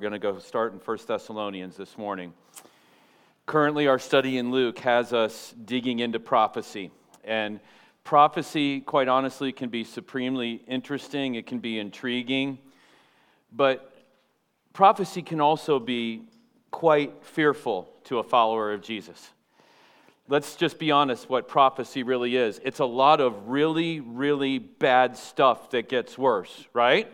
We're going to go start in 1 Thessalonians this morning. Currently, our study in Luke has us digging into prophecy. And prophecy, quite honestly, can be supremely interesting, it can be intriguing. But prophecy can also be quite fearful to a follower of Jesus. Let's just be honest what prophecy really is. It's a lot of really, really bad stuff that gets worse, right?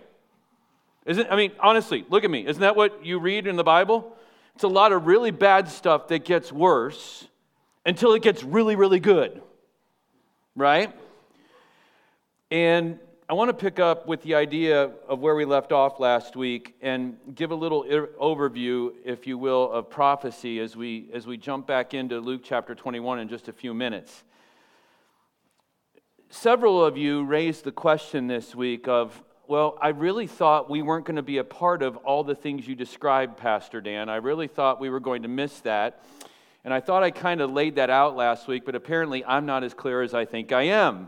Isn't, I mean, honestly, look at me. Isn't that what you read in the Bible? It's a lot of really bad stuff that gets worse until it gets really, really good, right? And I want to pick up with the idea of where we left off last week and give a little overview, if you will, of prophecy as we, as we jump back into Luke chapter 21 in just a few minutes. Several of you raised the question this week of well, I really thought we weren't going to be a part of all the things you described, Pastor Dan. I really thought we were going to miss that. And I thought I kind of laid that out last week, but apparently I'm not as clear as I think I am.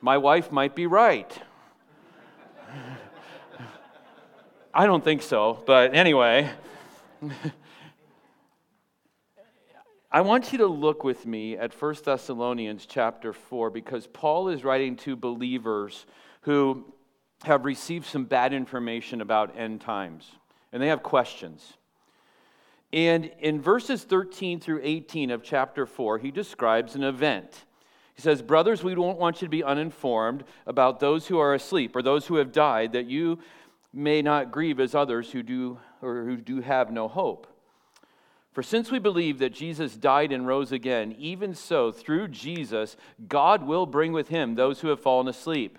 My wife might be right. I don't think so, but anyway. I want you to look with me at 1 Thessalonians chapter 4 because Paul is writing to believers who have received some bad information about end times, and they have questions. And in verses 13 through 18 of chapter 4, he describes an event. He says, Brothers, we don't want you to be uninformed about those who are asleep or those who have died, that you may not grieve as others who do or who do have no hope. For since we believe that Jesus died and rose again, even so, through Jesus, God will bring with him those who have fallen asleep.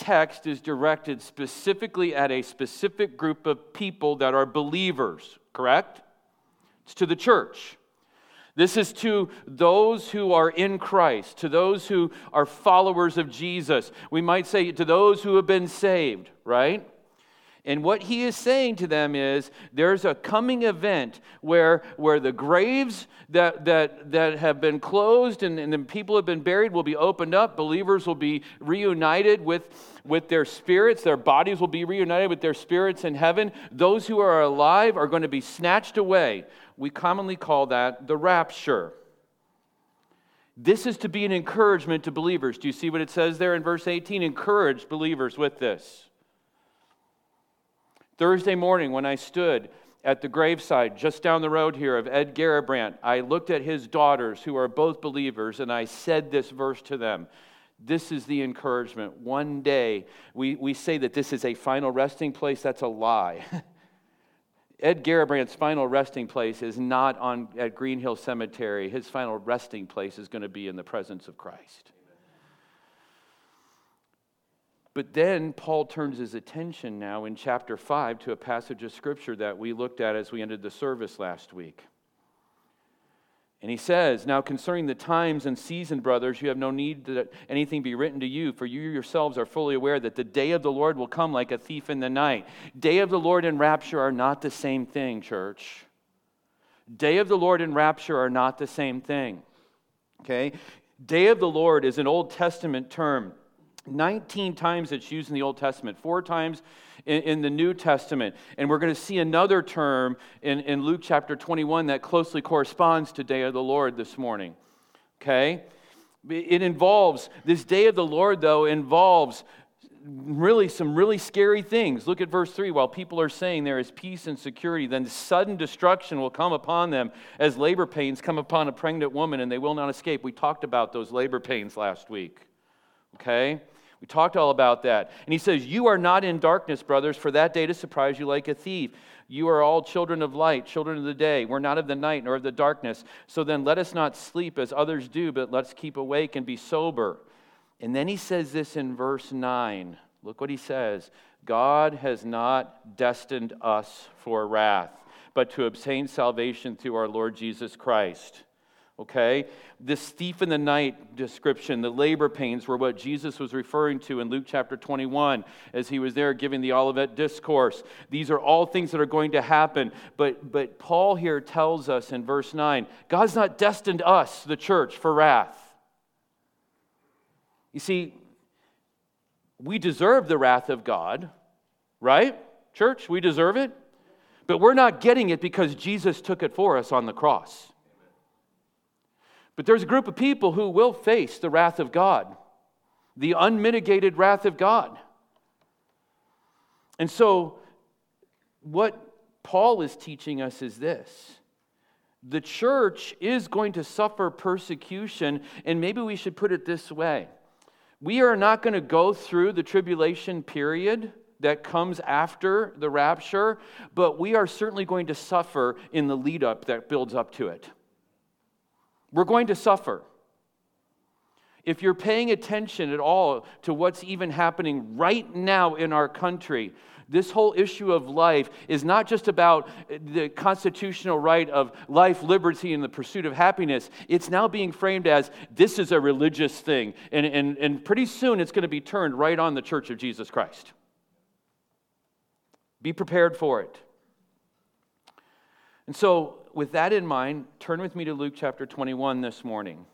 text is directed specifically at a specific group of people that are believers, correct? It's to the church. This is to those who are in Christ, to those who are followers of Jesus. We might say to those who have been saved, right? And what he is saying to them is there's a coming event where, where the graves that, that, that have been closed and, and the people have been buried will be opened up. Believers will be reunited with, with their spirits. Their bodies will be reunited with their spirits in heaven. Those who are alive are going to be snatched away. We commonly call that the rapture. This is to be an encouragement to believers. Do you see what it says there in verse 18? Encourage believers with this. Thursday morning, when I stood at the graveside just down the road here of Ed Garabrandt, I looked at his daughters, who are both believers, and I said this verse to them. This is the encouragement. One day, we, we say that this is a final resting place. That's a lie. Ed Garabrandt's final resting place is not on, at Green Hill Cemetery. His final resting place is going to be in the presence of Christ. But then Paul turns his attention now in chapter 5 to a passage of scripture that we looked at as we ended the service last week. And he says, Now concerning the times and season, brothers, you have no need that anything be written to you, for you yourselves are fully aware that the day of the Lord will come like a thief in the night. Day of the Lord and rapture are not the same thing, church. Day of the Lord and rapture are not the same thing. Okay? Day of the Lord is an Old Testament term 19 times it's used in the Old Testament, four times in, in the New Testament. And we're going to see another term in, in Luke chapter 21 that closely corresponds to Day of the Lord this morning. Okay? It involves, this Day of the Lord, though, involves really some really scary things. Look at verse 3. While people are saying there is peace and security, then sudden destruction will come upon them as labor pains come upon a pregnant woman and they will not escape. We talked about those labor pains last week. Okay? We talked all about that. And he says, You are not in darkness, brothers, for that day to surprise you like a thief. You are all children of light, children of the day. We're not of the night nor of the darkness. So then let us not sleep as others do, but let's keep awake and be sober. And then he says this in verse 9. Look what he says God has not destined us for wrath, but to obtain salvation through our Lord Jesus Christ. Okay? This thief in the night description, the labor pains, were what Jesus was referring to in Luke chapter 21 as he was there giving the Olivet discourse. These are all things that are going to happen. But, but Paul here tells us in verse 9 God's not destined us, the church, for wrath. You see, we deserve the wrath of God, right? Church, we deserve it. But we're not getting it because Jesus took it for us on the cross. But there's a group of people who will face the wrath of God, the unmitigated wrath of God. And so, what Paul is teaching us is this the church is going to suffer persecution, and maybe we should put it this way we are not going to go through the tribulation period that comes after the rapture, but we are certainly going to suffer in the lead up that builds up to it. We're going to suffer. If you're paying attention at all to what's even happening right now in our country, this whole issue of life is not just about the constitutional right of life, liberty, and the pursuit of happiness. It's now being framed as this is a religious thing. And, and, and pretty soon it's going to be turned right on the church of Jesus Christ. Be prepared for it. And so, with that in mind, turn with me to Luke chapter 21 this morning.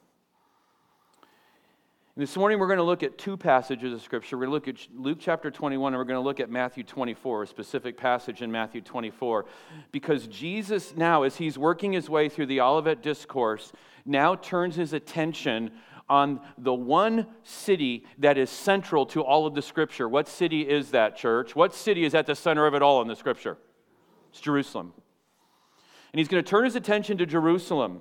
This morning, we're going to look at two passages of Scripture. We're going to look at Luke chapter 21, and we're going to look at Matthew 24, a specific passage in Matthew 24. Because Jesus, now, as he's working his way through the Olivet Discourse, now turns his attention on the one city that is central to all of the Scripture. What city is that, church? What city is at the center of it all in the Scripture? It's Jerusalem. And he's going to turn his attention to Jerusalem.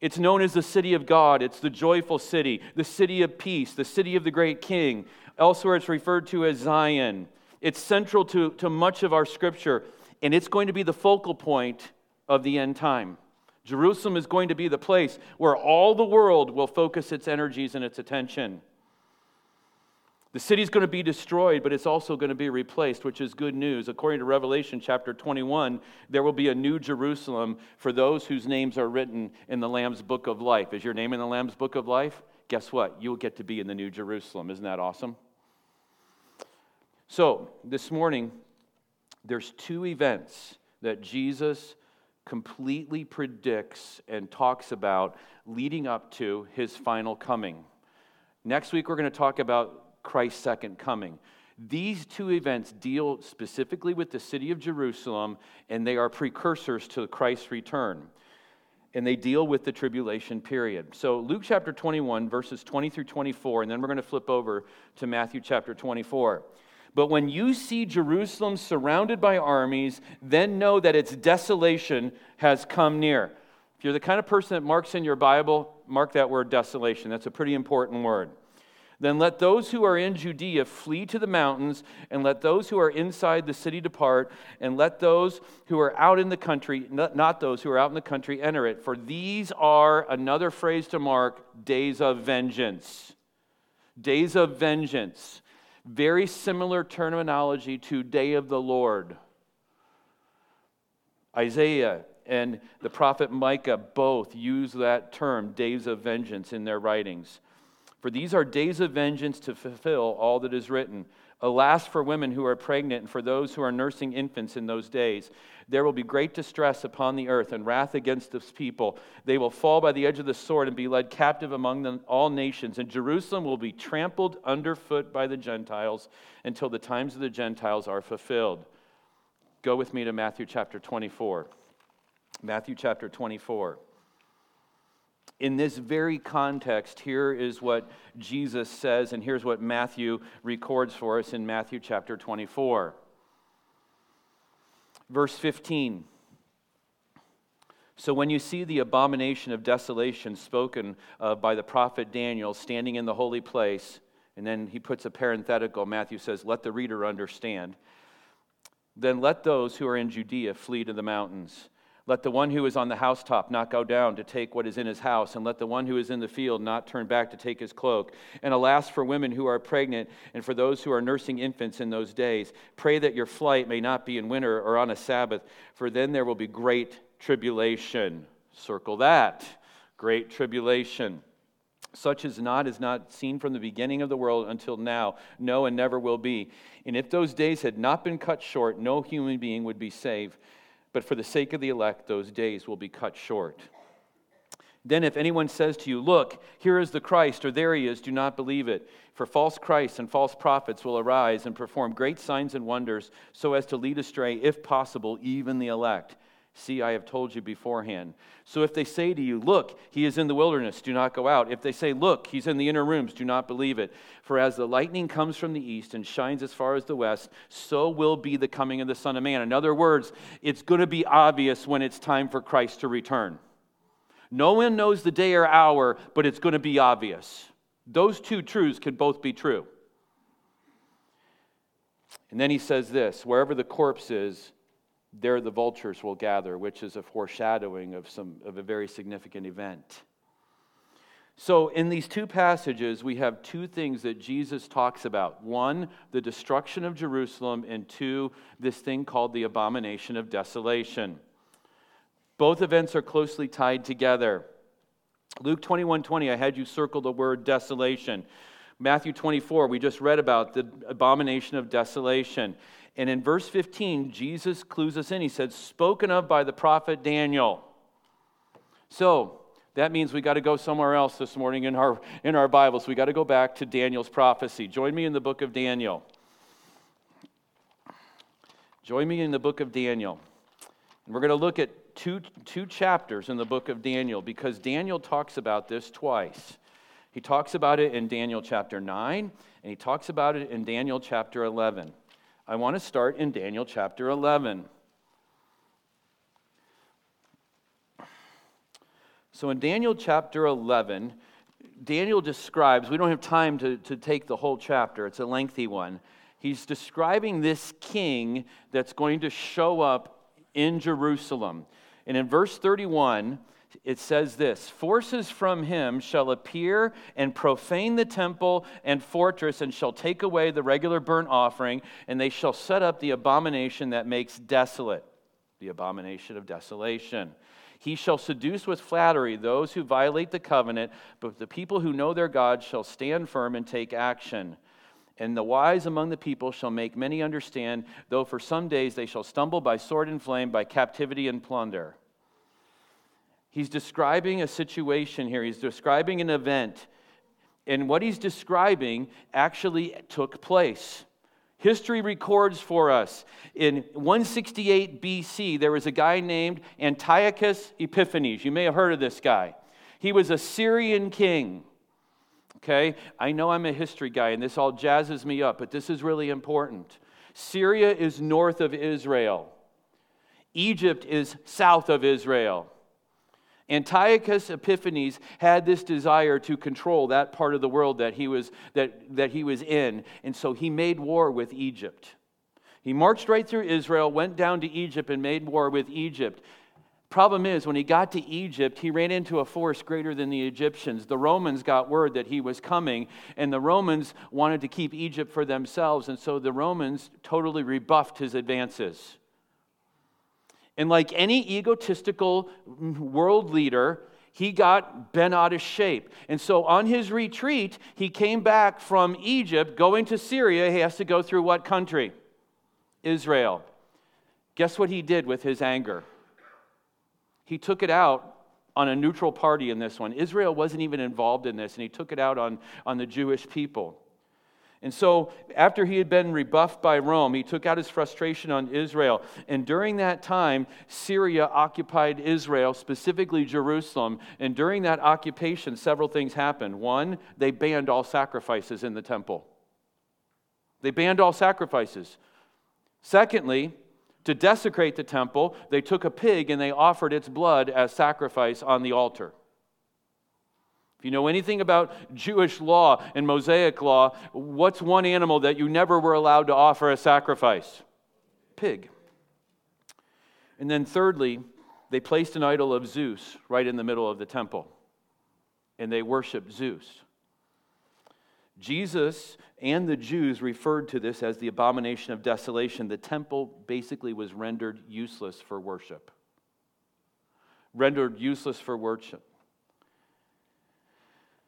It's known as the city of God. It's the joyful city, the city of peace, the city of the great king. Elsewhere, it's referred to as Zion. It's central to, to much of our scripture, and it's going to be the focal point of the end time. Jerusalem is going to be the place where all the world will focus its energies and its attention. The city's going to be destroyed, but it's also going to be replaced, which is good news. According to Revelation chapter 21, there will be a new Jerusalem for those whose names are written in the Lamb's book of life. Is your name in the Lamb's book of life? Guess what? You'll get to be in the new Jerusalem. Isn't that awesome? So, this morning, there's two events that Jesus completely predicts and talks about leading up to his final coming. Next week, we're going to talk about Christ's second coming. These two events deal specifically with the city of Jerusalem, and they are precursors to Christ's return. And they deal with the tribulation period. So, Luke chapter 21, verses 20 through 24, and then we're going to flip over to Matthew chapter 24. But when you see Jerusalem surrounded by armies, then know that its desolation has come near. If you're the kind of person that marks in your Bible, mark that word desolation. That's a pretty important word. Then let those who are in Judea flee to the mountains, and let those who are inside the city depart, and let those who are out in the country, not those who are out in the country, enter it. For these are, another phrase to mark, days of vengeance. Days of vengeance. Very similar terminology to day of the Lord. Isaiah and the prophet Micah both use that term, days of vengeance, in their writings. For these are days of vengeance to fulfill all that is written. Alas for women who are pregnant and for those who are nursing infants in those days. There will be great distress upon the earth and wrath against this people. They will fall by the edge of the sword and be led captive among them, all nations. And Jerusalem will be trampled underfoot by the Gentiles until the times of the Gentiles are fulfilled. Go with me to Matthew chapter 24. Matthew chapter 24 in this very context, here is what Jesus says, and here's what Matthew records for us in Matthew chapter 24. Verse 15. So, when you see the abomination of desolation spoken uh, by the prophet Daniel standing in the holy place, and then he puts a parenthetical, Matthew says, Let the reader understand. Then let those who are in Judea flee to the mountains. Let the one who is on the housetop not go down to take what is in his house, and let the one who is in the field not turn back to take his cloak. And alas, for women who are pregnant and for those who are nursing infants in those days, pray that your flight may not be in winter or on a Sabbath, for then there will be great tribulation. Circle that. Great tribulation. Such as not is not seen from the beginning of the world until now, no, and never will be. And if those days had not been cut short, no human being would be saved but for the sake of the elect, those days will be cut short. Then, if anyone says to you, Look, here is the Christ, or there he is, do not believe it. For false Christs and false prophets will arise and perform great signs and wonders, so as to lead astray, if possible, even the elect. See, I have told you beforehand. So if they say to you, Look, he is in the wilderness, do not go out. If they say, Look, he's in the inner rooms, do not believe it. For as the lightning comes from the east and shines as far as the west, so will be the coming of the Son of Man. In other words, it's going to be obvious when it's time for Christ to return. No one knows the day or hour, but it's going to be obvious. Those two truths can both be true. And then he says this wherever the corpse is, there the vultures will gather, which is a foreshadowing of, some, of a very significant event. So, in these two passages, we have two things that Jesus talks about one, the destruction of Jerusalem, and two, this thing called the abomination of desolation. Both events are closely tied together. Luke 21 20, I had you circle the word desolation. Matthew 24, we just read about the abomination of desolation. And in verse 15, Jesus clues us in. He said, spoken of by the prophet Daniel. So, that means we got to go somewhere else this morning in our, in our Bibles. We got to go back to Daniel's prophecy. Join me in the book of Daniel. Join me in the book of Daniel. And we're going to look at two, two chapters in the book of Daniel because Daniel talks about this twice. He talks about it in Daniel chapter 9, and he talks about it in Daniel chapter 11. I want to start in Daniel chapter 11. So, in Daniel chapter 11, Daniel describes, we don't have time to, to take the whole chapter, it's a lengthy one. He's describing this king that's going to show up in Jerusalem. And in verse 31, it says this Forces from him shall appear and profane the temple and fortress, and shall take away the regular burnt offering, and they shall set up the abomination that makes desolate, the abomination of desolation. He shall seduce with flattery those who violate the covenant, but the people who know their God shall stand firm and take action. And the wise among the people shall make many understand, though for some days they shall stumble by sword and flame, by captivity and plunder. He's describing a situation here, he's describing an event. And what he's describing actually took place. History records for us in 168 BC, there was a guy named Antiochus Epiphanes. You may have heard of this guy. He was a Syrian king. Okay, I know I'm a history guy and this all jazzes me up, but this is really important. Syria is north of Israel, Egypt is south of Israel. Antiochus Epiphanes had this desire to control that part of the world that he was, that, that he was in, and so he made war with Egypt. He marched right through Israel, went down to Egypt, and made war with Egypt. Problem is, when he got to Egypt, he ran into a force greater than the Egyptians. The Romans got word that he was coming, and the Romans wanted to keep Egypt for themselves, and so the Romans totally rebuffed his advances. And like any egotistical world leader, he got bent out of shape. And so on his retreat, he came back from Egypt, going to Syria. He has to go through what country? Israel. Guess what he did with his anger? He took it out on a neutral party in this one. Israel wasn't even involved in this, and he took it out on, on the Jewish people. And so, after he had been rebuffed by Rome, he took out his frustration on Israel. And during that time, Syria occupied Israel, specifically Jerusalem. And during that occupation, several things happened. One, they banned all sacrifices in the temple, they banned all sacrifices. Secondly, to desecrate the temple, they took a pig and they offered its blood as sacrifice on the altar. If you know anything about Jewish law and Mosaic law, what's one animal that you never were allowed to offer a sacrifice? Pig. And then, thirdly, they placed an idol of Zeus right in the middle of the temple, and they worshiped Zeus. Jesus and the Jews referred to this as the abomination of desolation. The temple basically was rendered useless for worship. Rendered useless for worship.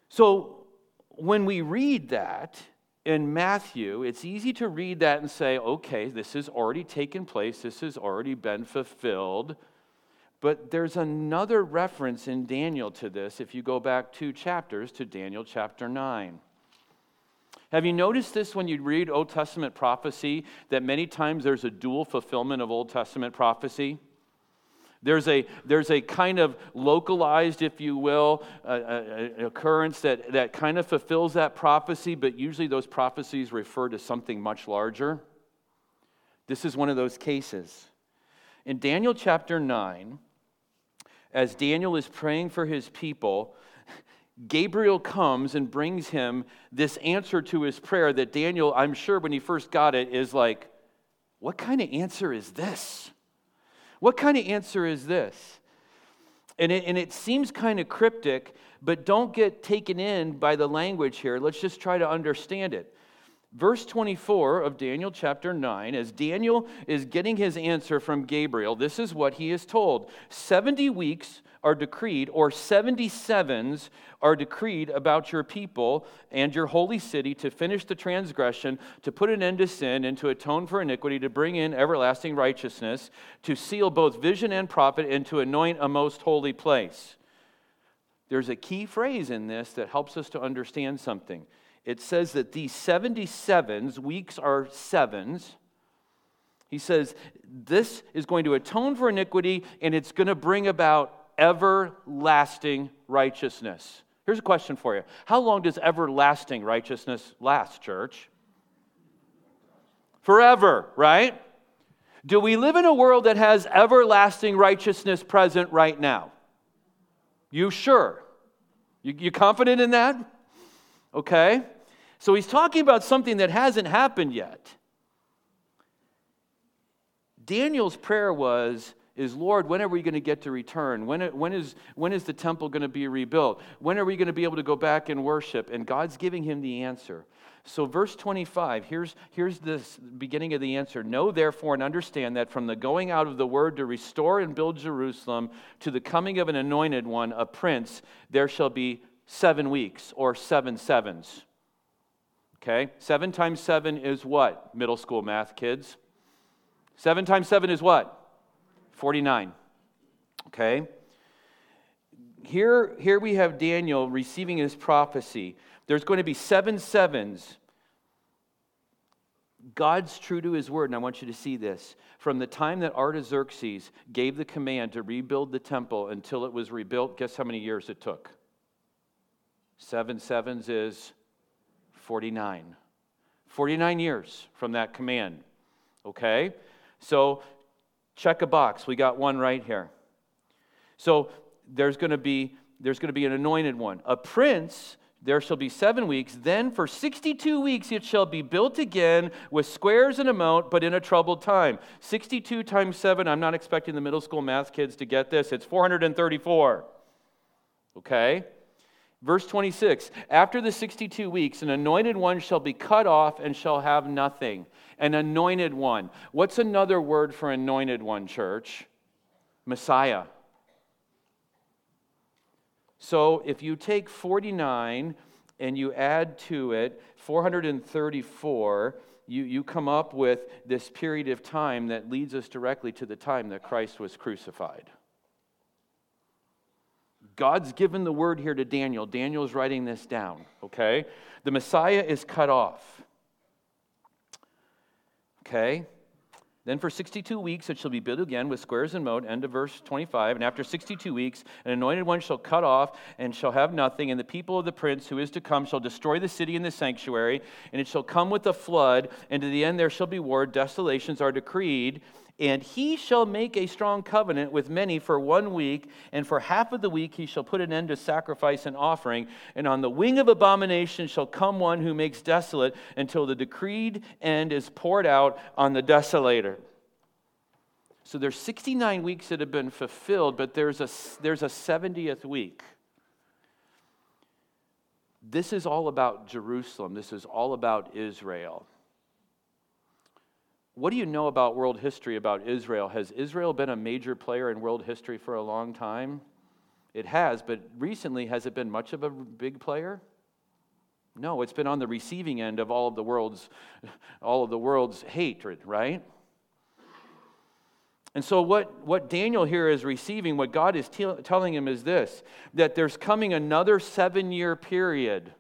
So when we read that in Matthew, it's easy to read that and say, okay, this has already taken place, this has already been fulfilled. But there's another reference in Daniel to this if you go back two chapters to Daniel chapter 9. Have you noticed this when you read Old Testament prophecy that many times there's a dual fulfillment of Old Testament prophecy? There's a, there's a kind of localized, if you will, uh, uh, occurrence that, that kind of fulfills that prophecy, but usually those prophecies refer to something much larger. This is one of those cases. In Daniel chapter 9, as Daniel is praying for his people, Gabriel comes and brings him this answer to his prayer that Daniel, I'm sure when he first got it, is like, What kind of answer is this? What kind of answer is this? And it, and it seems kind of cryptic, but don't get taken in by the language here. Let's just try to understand it. Verse 24 of Daniel chapter 9, as Daniel is getting his answer from Gabriel, this is what he is told 70 weeks are decreed, or 77s are decreed about your people and your holy city to finish the transgression, to put an end to sin, and to atone for iniquity, to bring in everlasting righteousness, to seal both vision and prophet, and to anoint a most holy place. There's a key phrase in this that helps us to understand something it says that these 77s, weeks are sevens. He says this is going to atone for iniquity and it's going to bring about everlasting righteousness. Here's a question for you How long does everlasting righteousness last, church? Forever, right? Do we live in a world that has everlasting righteousness present right now? You sure? You, you confident in that? Okay. So he's talking about something that hasn't happened yet. Daniel's prayer was, is Lord, when are we going to get to return? When, when, is, when is the temple going to be rebuilt? When are we going to be able to go back and worship? And God's giving him the answer. So, verse 25, here's, here's the beginning of the answer. Know therefore and understand that from the going out of the word to restore and build Jerusalem to the coming of an anointed one, a prince, there shall be seven weeks or seven sevens. Okay? Seven times seven is what? Middle school math, kids. Seven times seven is what? 49. Okay? Here, here we have Daniel receiving his prophecy. There's going to be seven sevens. God's true to his word, and I want you to see this. From the time that Artaxerxes gave the command to rebuild the temple until it was rebuilt, guess how many years it took? Seven sevens is 49. 49 years from that command. Okay? So check a box. We got one right here. So there's going to be there's going to be an anointed one. A prince there shall be seven weeks. Then for 62 weeks it shall be built again with squares and a moat, but in a troubled time. 62 times 7, I'm not expecting the middle school math kids to get this. It's 434. Okay? Verse 26 After the 62 weeks, an anointed one shall be cut off and shall have nothing. An anointed one. What's another word for anointed one, church? Messiah. So if you take 49 and you add to it 434, you, you come up with this period of time that leads us directly to the time that Christ was crucified. God's given the word here to Daniel. Daniel's writing this down, okay? The Messiah is cut off. Okay? Then for 62 weeks it shall be built again with squares and moat. End of verse 25. And after 62 weeks, an anointed one shall cut off and shall have nothing. And the people of the prince who is to come shall destroy the city and the sanctuary. And it shall come with a flood. And to the end there shall be war. Desolations are decreed. And he shall make a strong covenant with many for one week, and for half of the week he shall put an end to sacrifice and offering. And on the wing of abomination shall come one who makes desolate until the decreed end is poured out on the desolator. So there's 69 weeks that have been fulfilled, but there's a, there's a 70th week. This is all about Jerusalem. This is all about Israel. What do you know about world history about Israel? Has Israel been a major player in world history for a long time? It has, but recently, has it been much of a big player? No, it's been on the receiving end of all of the world's, all of the world's hatred, right? And so, what, what Daniel here is receiving, what God is te- telling him is this that there's coming another seven year period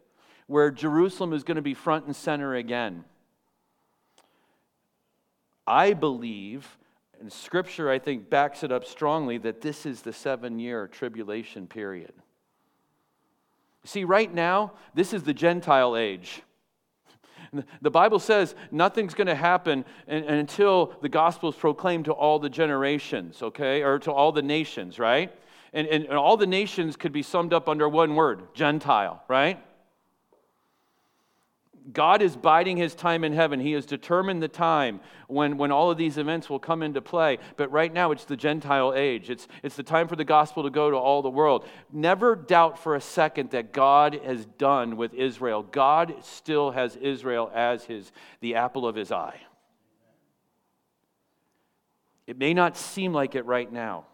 where Jerusalem is going to be front and center again. I believe, and Scripture, I think, backs it up strongly, that this is the seven year tribulation period. See, right now, this is the Gentile age. The Bible says nothing's going to happen until the gospel is proclaimed to all the generations, okay, or to all the nations, right? And, and, and all the nations could be summed up under one word Gentile, right? God is biding his time in heaven. He has determined the time when, when all of these events will come into play. But right now, it's the Gentile age. It's, it's the time for the gospel to go to all the world. Never doubt for a second that God has done with Israel. God still has Israel as his, the apple of his eye. It may not seem like it right now.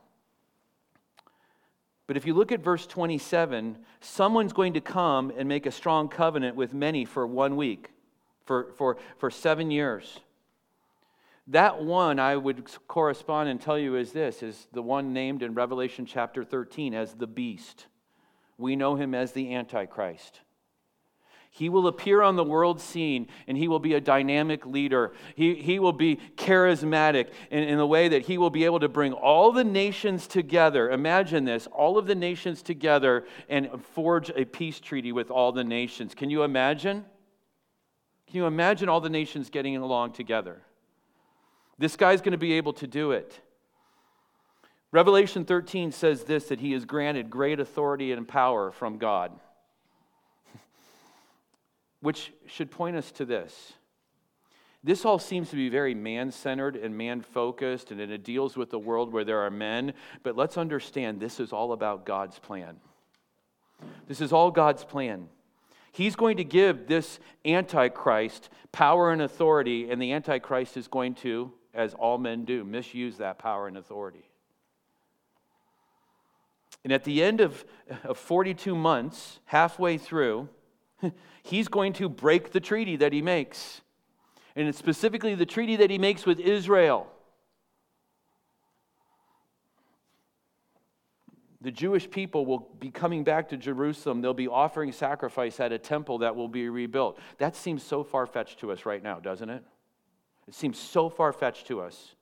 But if you look at verse 27, someone's going to come and make a strong covenant with many for one week, for, for, for seven years. That one I would correspond and tell you is this is the one named in Revelation chapter 13 as the beast. We know him as the Antichrist. He will appear on the world scene and he will be a dynamic leader. He, he will be charismatic in, in the way that he will be able to bring all the nations together. Imagine this all of the nations together and forge a peace treaty with all the nations. Can you imagine? Can you imagine all the nations getting along together? This guy's going to be able to do it. Revelation 13 says this that he is granted great authority and power from God which should point us to this. This all seems to be very man centered and man focused, and it deals with the world where there are men. But let's understand this is all about God's plan. This is all God's plan. He's going to give this Antichrist power and authority, and the Antichrist is going to, as all men do, misuse that power and authority. And at the end of, of 42 months, halfway through, he's going to break the treaty that he makes. And it's specifically the treaty that he makes with Israel. The Jewish people will be coming back to Jerusalem. They'll be offering sacrifice at a temple that will be rebuilt. That seems so far fetched to us right now, doesn't it? It seems so far fetched to us.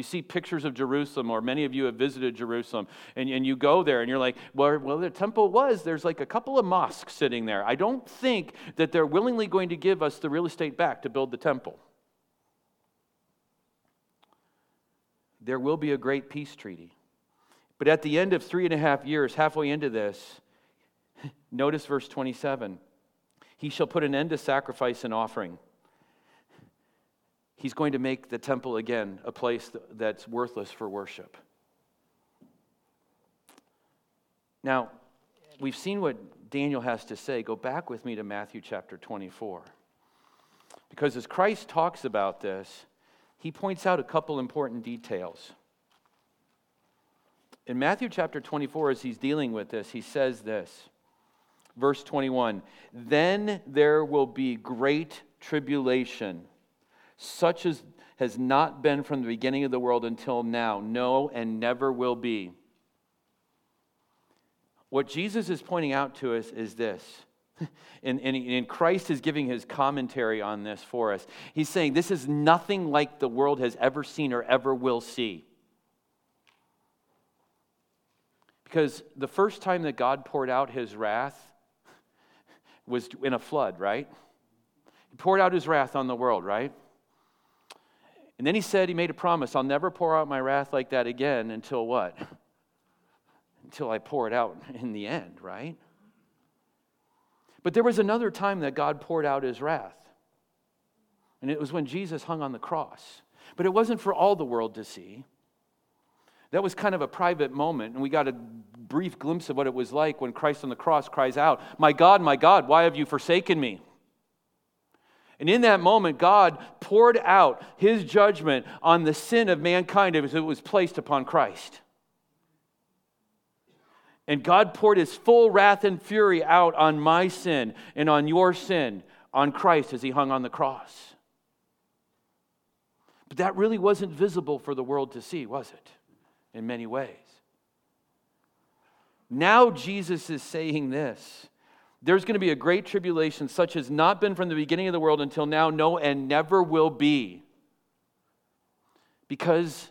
You see pictures of Jerusalem, or many of you have visited Jerusalem, and, and you go there and you're like, well, well, the temple was, there's like a couple of mosques sitting there. I don't think that they're willingly going to give us the real estate back to build the temple. There will be a great peace treaty. But at the end of three and a half years, halfway into this, notice verse 27 He shall put an end to sacrifice and offering he's going to make the temple again a place that's worthless for worship. Now, we've seen what Daniel has to say. Go back with me to Matthew chapter 24. Because as Christ talks about this, he points out a couple important details. In Matthew chapter 24, as he's dealing with this, he says this. Verse 21 Then there will be great tribulation such as has not been from the beginning of the world until now, no, and never will be. What Jesus is pointing out to us is this. And, and, and, Christ is giving his commentary on this for us. He's saying this is nothing like the world has ever seen or ever will see. Because the first time that God poured out his wrath was in a flood, right? He poured out his wrath on the world, right? And then he said, he made a promise, I'll never pour out my wrath like that again until what? Until I pour it out in the end, right? But there was another time that God poured out his wrath. And it was when Jesus hung on the cross. But it wasn't for all the world to see. That was kind of a private moment, and we got a brief glimpse of what it was like when Christ on the cross cries out, My God, my God, why have you forsaken me? And in that moment, God poured out his judgment on the sin of mankind as it was placed upon Christ. And God poured his full wrath and fury out on my sin and on your sin on Christ as he hung on the cross. But that really wasn't visible for the world to see, was it? In many ways. Now Jesus is saying this there's going to be a great tribulation, such as not been from the beginning of the world until now, no, and never will be. Because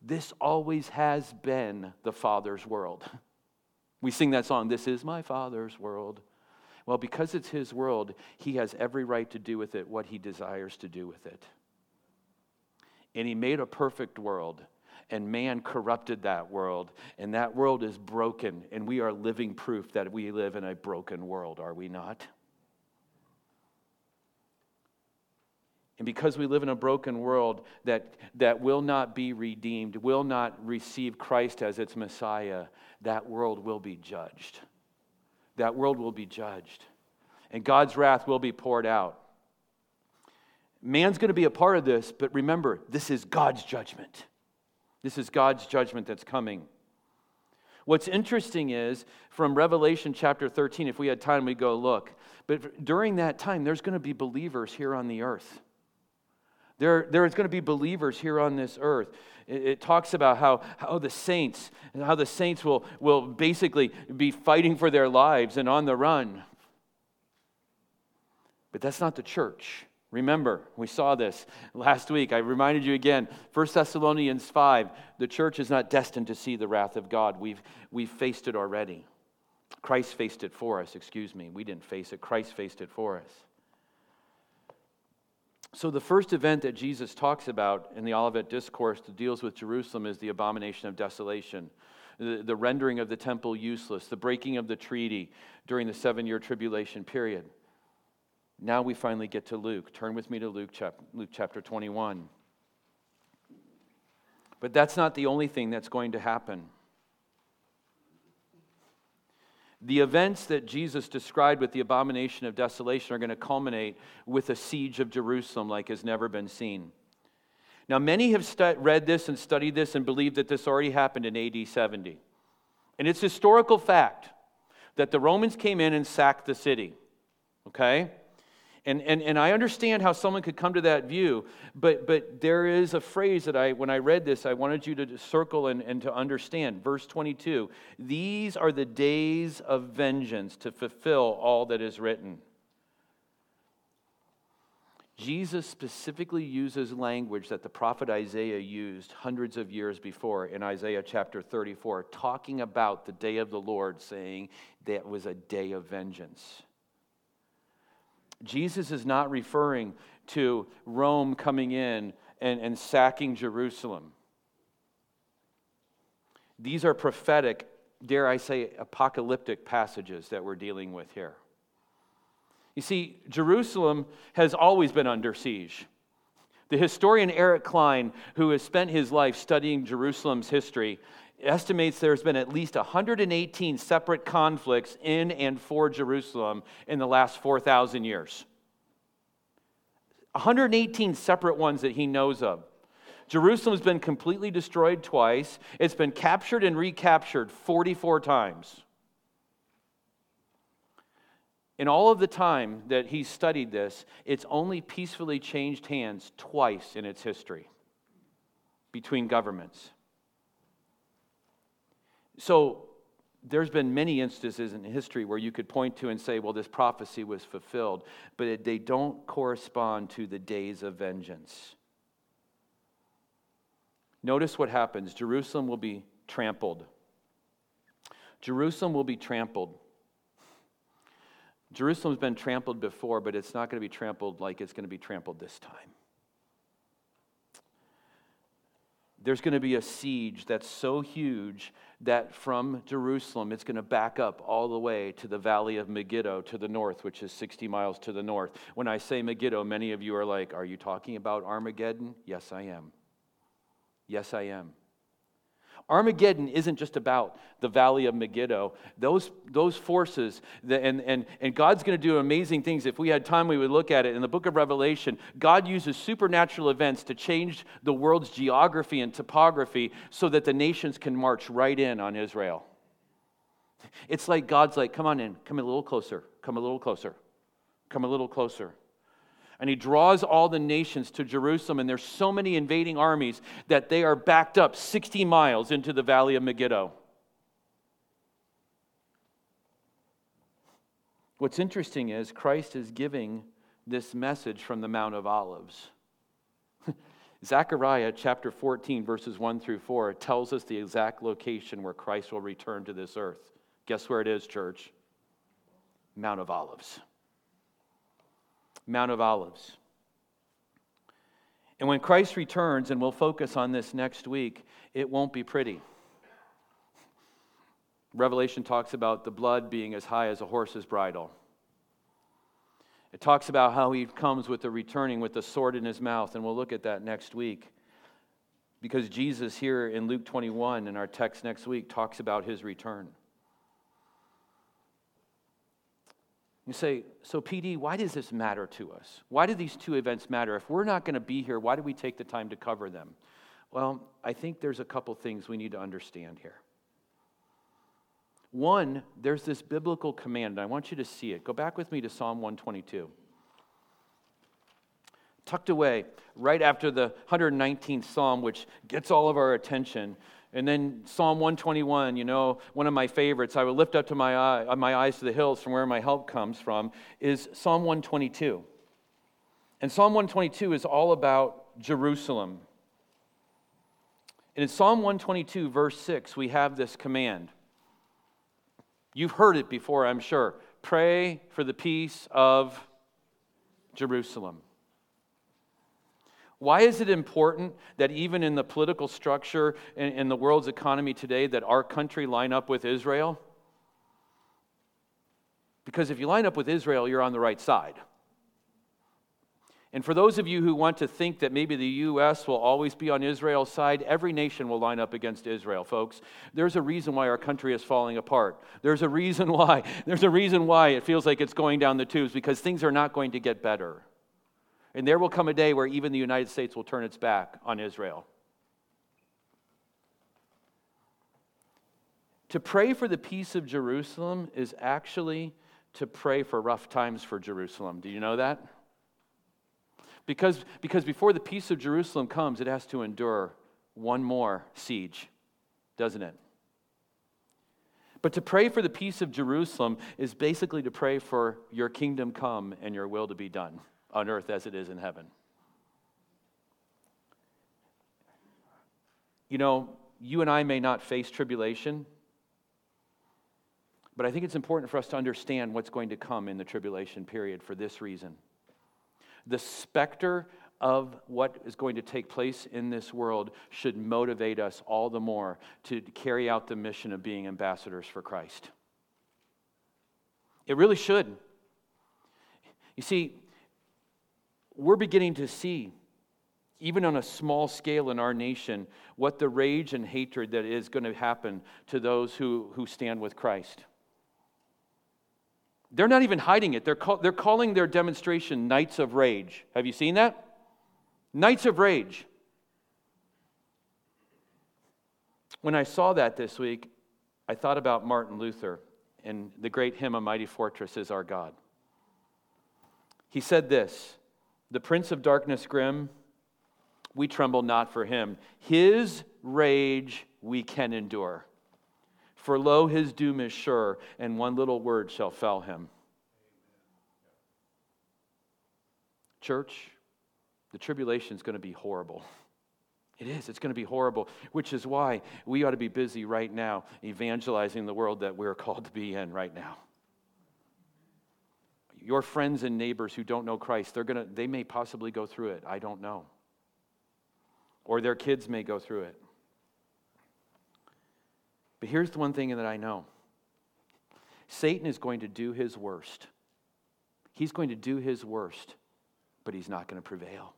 this always has been the Father's world. We sing that song, This is my Father's world. Well, because it's His world, He has every right to do with it what He desires to do with it. And He made a perfect world and man corrupted that world, and that world is broken, and we are living proof that we live in a broken world, are we not? And because we live in a broken world that, that will not be redeemed, will not receive Christ as its Messiah, that world will be judged. That world will be judged. And God's wrath will be poured out. Man's going to be a part of this, but remember, this is God's judgment. This is God's judgment that's coming. What's interesting is from Revelation chapter 13, if we had time, we'd go look. But during that time, there's going to be believers here on the earth. There, there's going to be believers here on this earth. It, it, talks about how, how the saints, how the saints will, will basically be fighting for their lives and on the run. But that's not the church. Remember, we saw this last week. I reminded you again 1 Thessalonians 5 the church is not destined to see the wrath of God. We've, we've faced it already. Christ faced it for us, excuse me. We didn't face it, Christ faced it for us. So, the first event that Jesus talks about in the Olivet Discourse that deals with Jerusalem is the abomination of desolation, the, the rendering of the temple useless, the breaking of the treaty during the seven year tribulation period. Now we finally get to Luke. Turn with me to Luke, chap- Luke chapter 21. But that's not the only thing that's going to happen. The events that Jesus described with the abomination of desolation are going to culminate with a siege of Jerusalem like has never been seen. Now, many have stu- read this and studied this and believe that this already happened in AD 70. And it's historical fact that the Romans came in and sacked the city. Okay? And, and, and I understand how someone could come to that view, but, but there is a phrase that I, when I read this, I wanted you to circle and, and to understand. Verse 22 These are the days of vengeance to fulfill all that is written. Jesus specifically uses language that the prophet Isaiah used hundreds of years before in Isaiah chapter 34, talking about the day of the Lord, saying that was a day of vengeance. Jesus is not referring to Rome coming in and, and sacking Jerusalem. These are prophetic, dare I say, apocalyptic passages that we're dealing with here. You see, Jerusalem has always been under siege. The historian Eric Cline, who has spent his life studying Jerusalem's history, estimates there's been at least 118 separate conflicts in and for Jerusalem in the last 4,000 years. 118 separate ones that he knows of. Jerusalem's been completely destroyed twice. It's been captured and recaptured 44 times. In all of the time that he studied this, it's only peacefully changed hands twice in its history between governments. So there's been many instances in history where you could point to and say, well, this prophecy was fulfilled, but it, they don't correspond to the days of vengeance. Notice what happens Jerusalem will be trampled. Jerusalem will be trampled. Jerusalem's been trampled before, but it's not going to be trampled like it's going to be trampled this time. there's going to be a siege that's so huge that from Jerusalem it's going to back up all the way to the valley of Megiddo to the north, which is 60 miles to the north. When I say Megiddo, many of you are like, Are you talking about Armageddon? Yes, I am. Yes, I am. Armageddon isn't just about the valley of Megiddo. Those, those forces, and, and, and God's going to do amazing things. If we had time, we would look at it. In the book of Revelation, God uses supernatural events to change the world's geography and topography so that the nations can march right in on Israel. It's like God's like, come on in, come a little closer, come a little closer, come a little closer and he draws all the nations to Jerusalem. And there's so many invading armies that they are backed up 60 miles into the valley of Megiddo. What's interesting is Christ is giving this message from the Mount of Olives. Zechariah chapter 14, verses 1 through 4, tells us the exact location where Christ will return to this earth. Guess where it is, church? Mount of Olives. Mount of Olives. And when Christ returns, and we'll focus on this next week, it won't be pretty. Revelation talks about the blood being as high as a horse's bridle. It talks about how he comes with the returning with the sword in his mouth, and we'll look at that next week. Because Jesus, here in Luke 21, in our text next week, talks about his return. You say, so PD, why does this matter to us? Why do these two events matter? If we're not going to be here, why do we take the time to cover them? Well, I think there's a couple things we need to understand here. One, there's this biblical command, and I want you to see it. Go back with me to Psalm 122. Tucked away right after the 119th Psalm, which gets all of our attention, and then Psalm 121, you know, one of my favorites, I will lift up to my, eye, uh, my eyes to the hills from where my help comes from, is Psalm 122. And Psalm 122 is all about Jerusalem. And in Psalm 122, verse 6, we have this command. You've heard it before, I'm sure. Pray for the peace of Jerusalem. Why is it important that even in the political structure in, in the world's economy today that our country line up with Israel? Because if you line up with Israel, you're on the right side. And for those of you who want to think that maybe the U.S. will always be on Israel's side, every nation will line up against Israel, folks. There's a reason why our country is falling apart. There's a reason why. There's a reason why it feels like it's going down the tubes because things are not going to get better. And there will come a day where even the United States will turn its back on Israel. To pray for the peace of Jerusalem is actually to pray for rough times for Jerusalem. Do you know that? Because, because before the peace of Jerusalem comes, it has to endure one more siege, doesn't it? But to pray for the peace of Jerusalem is basically to pray for your kingdom come and your will to be done on earth as it is in heaven. You know, you and I may not face tribulation, but I think it's important for us to understand what's going to come in the tribulation period for this reason. The specter of what is going to take place in this world should motivate us all the more to carry out the mission of being ambassadors for Christ. It really should. You see, we're beginning to see, even on a small scale in our nation, what the rage and hatred that is going to happen to those who, who stand with Christ. They're not even hiding it. They're, call, they're calling their demonstration Nights of Rage. Have you seen that? Nights of Rage. When I saw that this week, I thought about Martin Luther and the great hymn, A Mighty Fortress is Our God. He said this the prince of darkness grim, we tremble not for him. His rage we can endure. For lo, his doom is sure, and one little word shall fell him. Church, the tribulation is going to be horrible. It is. It's going to be horrible, which is why we ought to be busy right now evangelizing the world that we're called to be in right now your friends and neighbors who don't know Christ, they're gonna, they may possibly go through it. I don't know. Or their kids may go through it. But here's the one thing that I know Satan is going to do his worst. He's going to do his worst, but he's not going to prevail.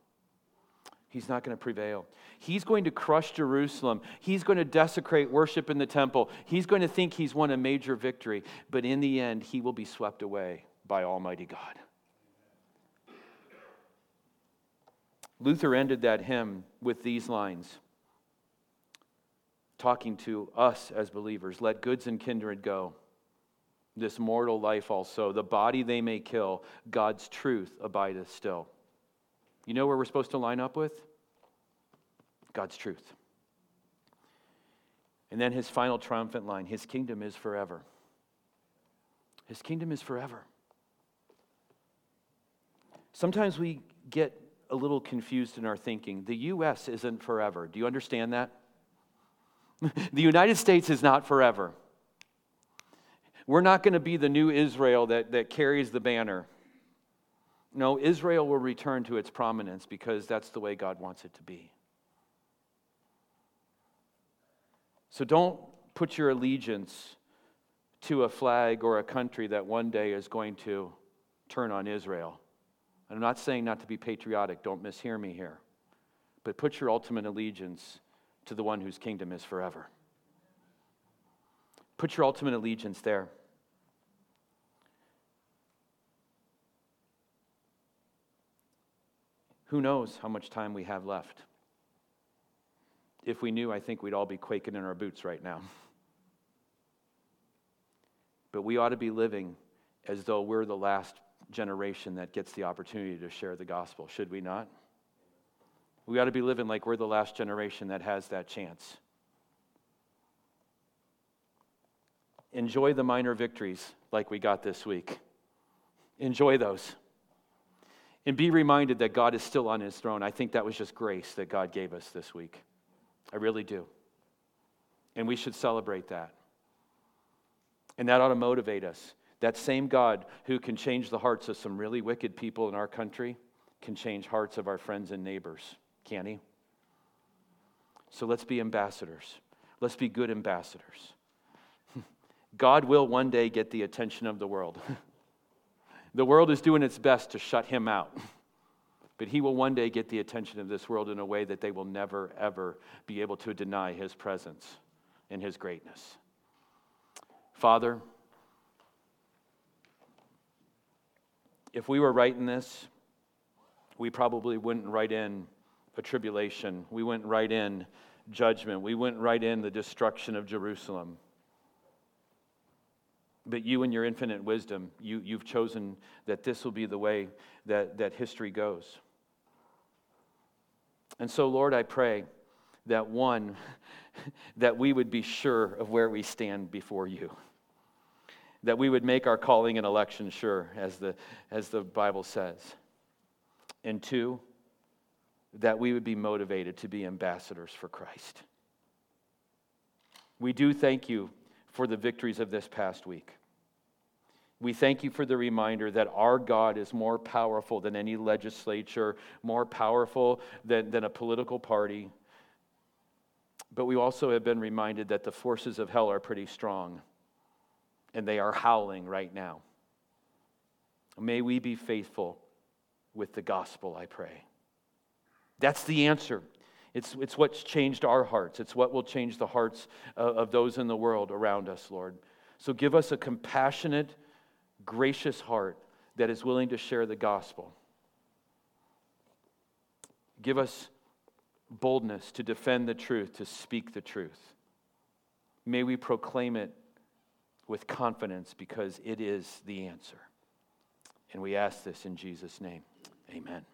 He's not going to prevail. He's going to crush Jerusalem. He's going to desecrate worship in the temple. He's going to think he's won a major victory. But in the end, he will be swept away by Almighty God. Luther ended that hymn with these lines, talking to us as believers Let goods and kindred go, this mortal life also. The body they may kill, God's truth abideth still. You know where we're supposed to line up with? God's truth. And then his final triumphant line His kingdom is forever. His kingdom is forever. Sometimes we get a little confused in our thinking. The U.S. isn't forever. Do you understand that? the United States is not forever. We're not going to be the new Israel that, that carries the banner. No, Israel will return to its prominence because that's the way God wants it to be. So don't put your allegiance to a flag or a country that one day is going to turn on Israel. I'm not saying not to be patriotic, don't mishear me here. But put your ultimate allegiance to the one whose kingdom is forever. Put your ultimate allegiance there. Who knows how much time we have left? If we knew, I think we'd all be quaking in our boots right now. But we ought to be living as though we're the last generation that gets the opportunity to share the gospel, should we not? We ought to be living like we're the last generation that has that chance. Enjoy the minor victories like we got this week. Enjoy those. And be reminded that God is still on his throne. I think that was just grace that God gave us this week. I really do. And we should celebrate that. And that ought to motivate us. That same God who can change the hearts of some really wicked people in our country can change hearts of our friends and neighbors, can he? So let's be ambassadors. Let's be good ambassadors. God will one day get the attention of the world. The world is doing its best to shut him out. But he will one day get the attention of this world in a way that they will never, ever be able to deny his presence and his greatness. Father, if we were writing this, we probably wouldn't write in a tribulation. We wouldn't write in judgment. We wouldn't write in the destruction of Jerusalem. But you, in your infinite wisdom, you, you've chosen that this will be the way that, that history goes. And so, Lord, I pray that one, that we would be sure of where we stand before you. That we would make our calling and election sure, as the, as the Bible says. And two, that we would be motivated to be ambassadors for Christ. We do thank you for the victories of this past week. We thank you for the reminder that our God is more powerful than any legislature, more powerful than, than a political party. But we also have been reminded that the forces of hell are pretty strong, and they are howling right now. May we be faithful with the gospel, I pray. That's the answer. It's, it's what's changed our hearts. It's what will change the hearts of, of those in the world around us, Lord. So give us a compassionate, gracious heart that is willing to share the gospel. Give us boldness to defend the truth, to speak the truth. May we proclaim it with confidence because it is the answer. And we ask this in Jesus' name. Amen.